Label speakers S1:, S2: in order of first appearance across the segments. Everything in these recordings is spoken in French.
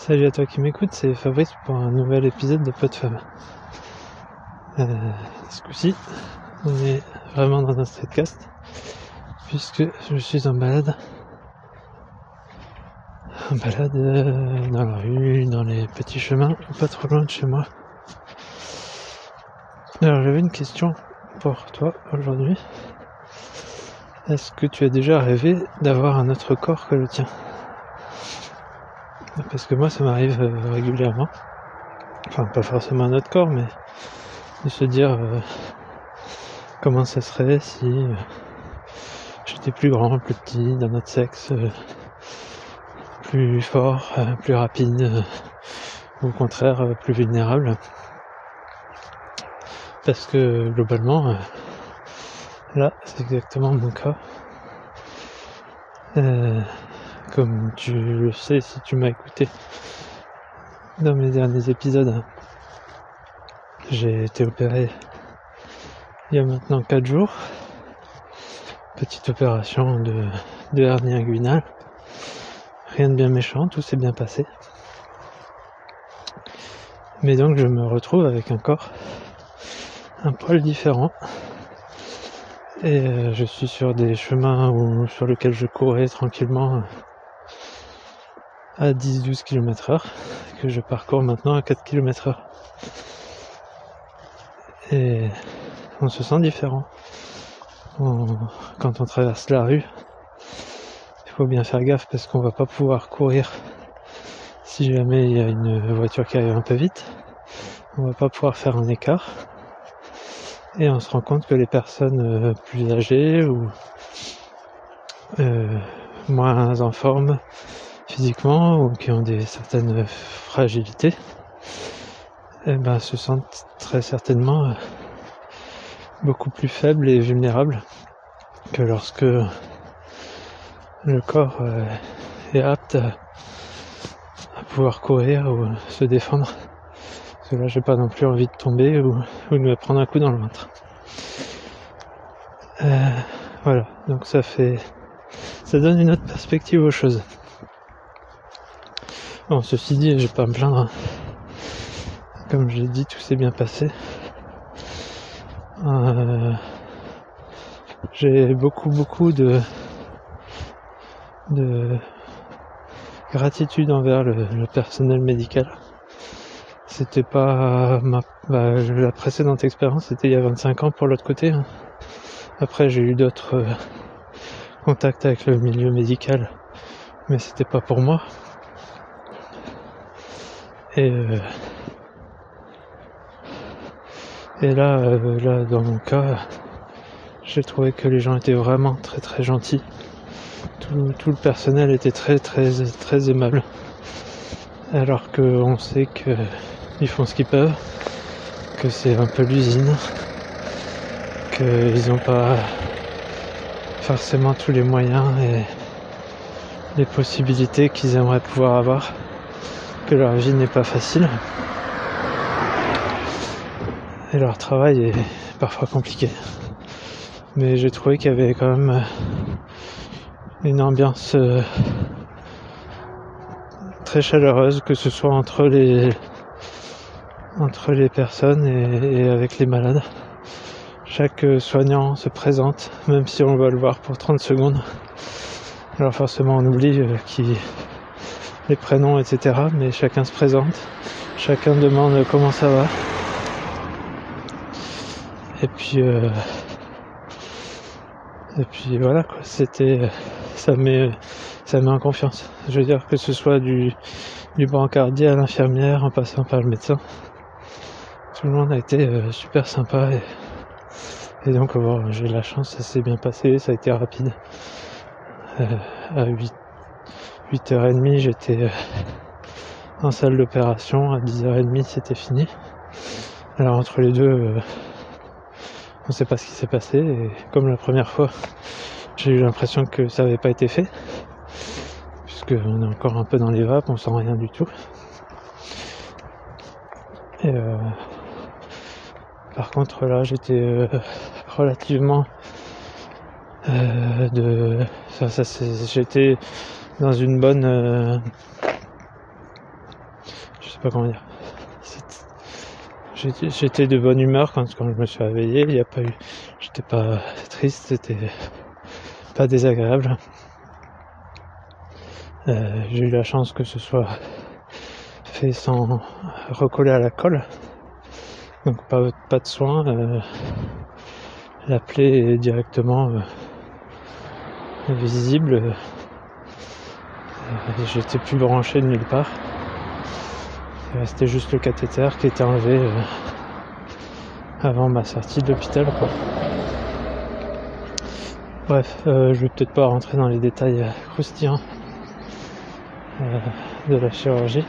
S1: Salut à toi qui m'écoute, c'est Fabrice pour un nouvel épisode de Pot de Femme. Euh, ce coup-ci, on est vraiment dans un streetcast, puisque je suis en balade. En balade euh, dans la rue, dans les petits chemins, pas trop loin de chez moi. Alors j'avais une question pour toi aujourd'hui. Est-ce que tu as déjà rêvé d'avoir un autre corps que le tien? Parce que moi ça m'arrive euh, régulièrement. Enfin pas forcément un autre corps mais de se dire euh, comment ça serait si euh, j'étais plus grand, plus petit, d'un autre sexe, plus fort, plus rapide, ou au contraire plus vulnérable. Parce que globalement, là c'est exactement mon cas comme tu le sais si tu m'as écouté dans mes derniers épisodes. J'ai été opéré il y a maintenant 4 jours. Petite opération de, de hernie inguinale. Rien de bien méchant, tout s'est bien passé. Mais donc je me retrouve avec un corps un poil différent. Et euh, je suis sur des chemins où, sur lesquels je courais tranquillement à 10-12 km heure que je parcours maintenant à 4 km heure. Et on se sent différent. quand on traverse la rue, il faut bien faire gaffe parce qu'on va pas pouvoir courir si jamais il y a une voiture qui arrive un peu vite. On va pas pouvoir faire un écart. Et on se rend compte que les personnes euh, plus âgées ou euh, moins en forme physiquement ou qui ont des certaines fragilités, eh ben, se sentent très certainement euh, beaucoup plus faibles et vulnérables que lorsque le corps euh, est apte à pouvoir courir ou se défendre. Parce que là, j'ai pas non plus envie de tomber ou, de me prendre un coup dans le ventre. Euh, voilà, donc ça fait, ça donne une autre perspective aux choses. Bon, ceci dit, je vais pas me plaindre. Comme je l'ai dit, tout s'est bien passé. Euh, j'ai beaucoup, beaucoup de, de gratitude envers le, personnel médical. C'était pas ma, bah, la précédente expérience, c'était il y a 25 ans pour l'autre côté. Hein. Après, j'ai eu d'autres contacts avec le milieu médical, mais c'était pas pour moi. Et, euh, et là, euh, là, dans mon cas, j'ai trouvé que les gens étaient vraiment très très gentils. Tout, tout le personnel était très très très aimable. Alors qu'on sait qu'ils font ce qu'ils peuvent, que c'est un peu l'usine, qu'ils n'ont pas forcément tous les moyens et les possibilités qu'ils aimeraient pouvoir avoir leur vie n'est pas facile. Et leur travail est parfois compliqué. Mais j'ai trouvé qu'il y avait quand même euh, une ambiance euh, très chaleureuse, que ce soit entre les entre les personnes et, avec les malades. Chaque soignant se présente, même si on va le voir pour 30 secondes. Alors forcément on oublie euh, qui les prénoms, etc. Mais chacun se présente, chacun demande comment ça va. Et puis, euh, et puis voilà quoi. C'était, ça met, ça met en confiance. Je veux dire que ce soit du, du brancardier à l'infirmière, en passant par le médecin, tout le monde a été euh, super sympa et, donc bon, j'ai la chance, ça s'est bien passé, ça a été rapide. Euh, à 8 8h30, j'étais euh, en salle d'opération. À 10h30, c'était fini. Alors entre les deux, euh, on sait pas ce qui s'est passé. Et comme la première fois, j'ai eu l'impression que ça n'avait pas été fait. Puisqu'on est encore un peu dans les vapes, on sent rien du tout. Et euh, par contre là j'étais relativement de ça, ça j'étais dans une bonne euh, sais pas comment dire. J'étais de bonne humeur quand, quand je me suis réveillé. Il n'y a pas eu, j'étais pas triste, c'était pas désagréable. Euh, j'ai eu la chance que ce soit fait sans recoller à la colle. Donc pas, pas de soin. Euh, la plaie est directement euh, visible. J'étais plus branché de nulle part. Il restait juste le cathéter qui était enlevé avant ma sortie de l'hôpital. Bref, je vais peut-être pas rentrer dans les détails croustillants euh, de la chirurgie.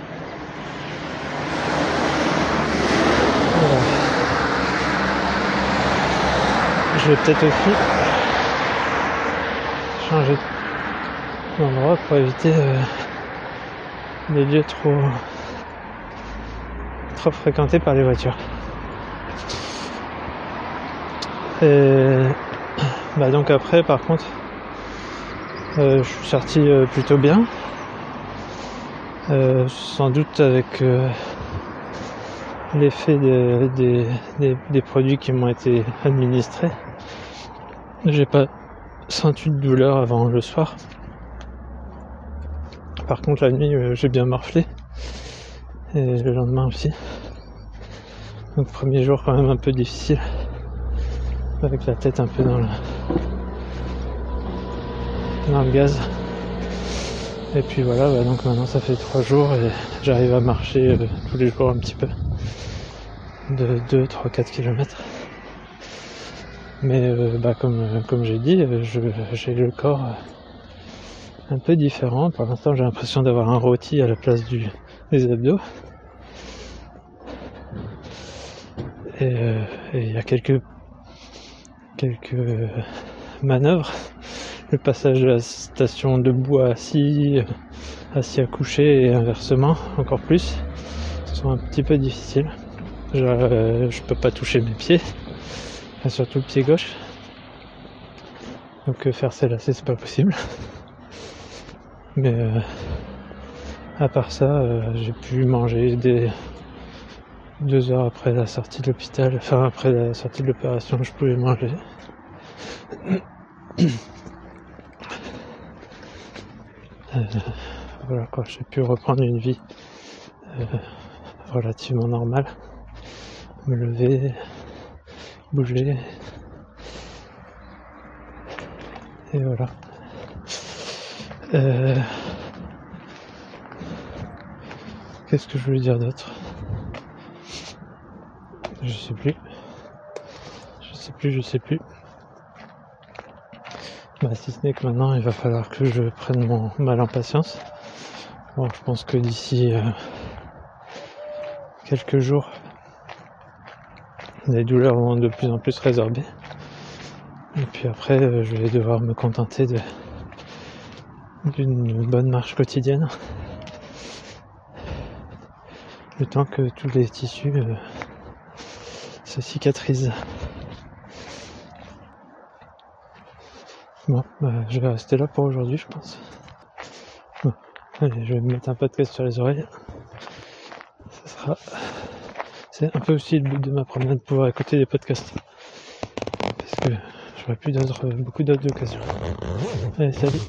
S1: Je vais peut-être aussi changer d'endroit pour éviter euh, des lieux trop trop fréquentés par les voitures. Et bah donc après par contre euh, je suis sorti plutôt bien euh, sans doute avec euh, l'effet des, produits qui m'ont été administrés. J'ai pas senti de douleur avant le soir. Par contre la nuit euh, j'ai bien morflé. Et le lendemain aussi. Donc premier jour quand même un peu difficile. Avec la tête un peu dans le, dans le gaz. Et puis voilà, bah donc maintenant ça fait trois jours et j'arrive à marcher euh, tous les jours un petit peu. De 2, 3, 4 km. Mais euh, bah comme, comme j'ai dit, j'ai le corps un peu différent. Pour l'instant j'ai l'impression d'avoir un rôti à la place du, des abdos. Et il y a quelques quelques manœuvres le passage de la station debout à assis, assis à coucher et inversement encore plus, sont un petit peu difficiles. Je, euh, peux pas toucher mes pieds, surtout le pied gauche. Donc euh, faire celle-là c'est pas possible. Mais euh, à part ça, j'ai pu manger des deux heures après la sortie de l'hôpital, enfin après la sortie de l'opération, je pouvais manger. Euh, voilà quoi, j'ai pu reprendre une vie euh, relativement normale, me lever, bouger, et voilà. Euh, qu'est-ce que je voulais dire d'autre? Je sais plus. Je sais plus, je sais plus. Bah, si ce n'est que maintenant, il va falloir que je prenne mon mal en patience. Bon, je pense que d'ici euh, quelques jours, les douleurs vont de plus en plus résorber. Et puis après, euh, je vais devoir me contenter de d'une bonne marche quotidienne. Le temps que tous les tissus euh, se cicatrisent. Bon, bah, je vais rester là pour aujourd'hui, je pense. Bon, allez, je vais me mettre un podcast sur les oreilles. Ça sera. C'est un peu aussi le but de ma promenade, pouvoir écouter des podcasts. Parce que j'aurais plus d'autres, beaucoup d'autres occasions. Allez, salut!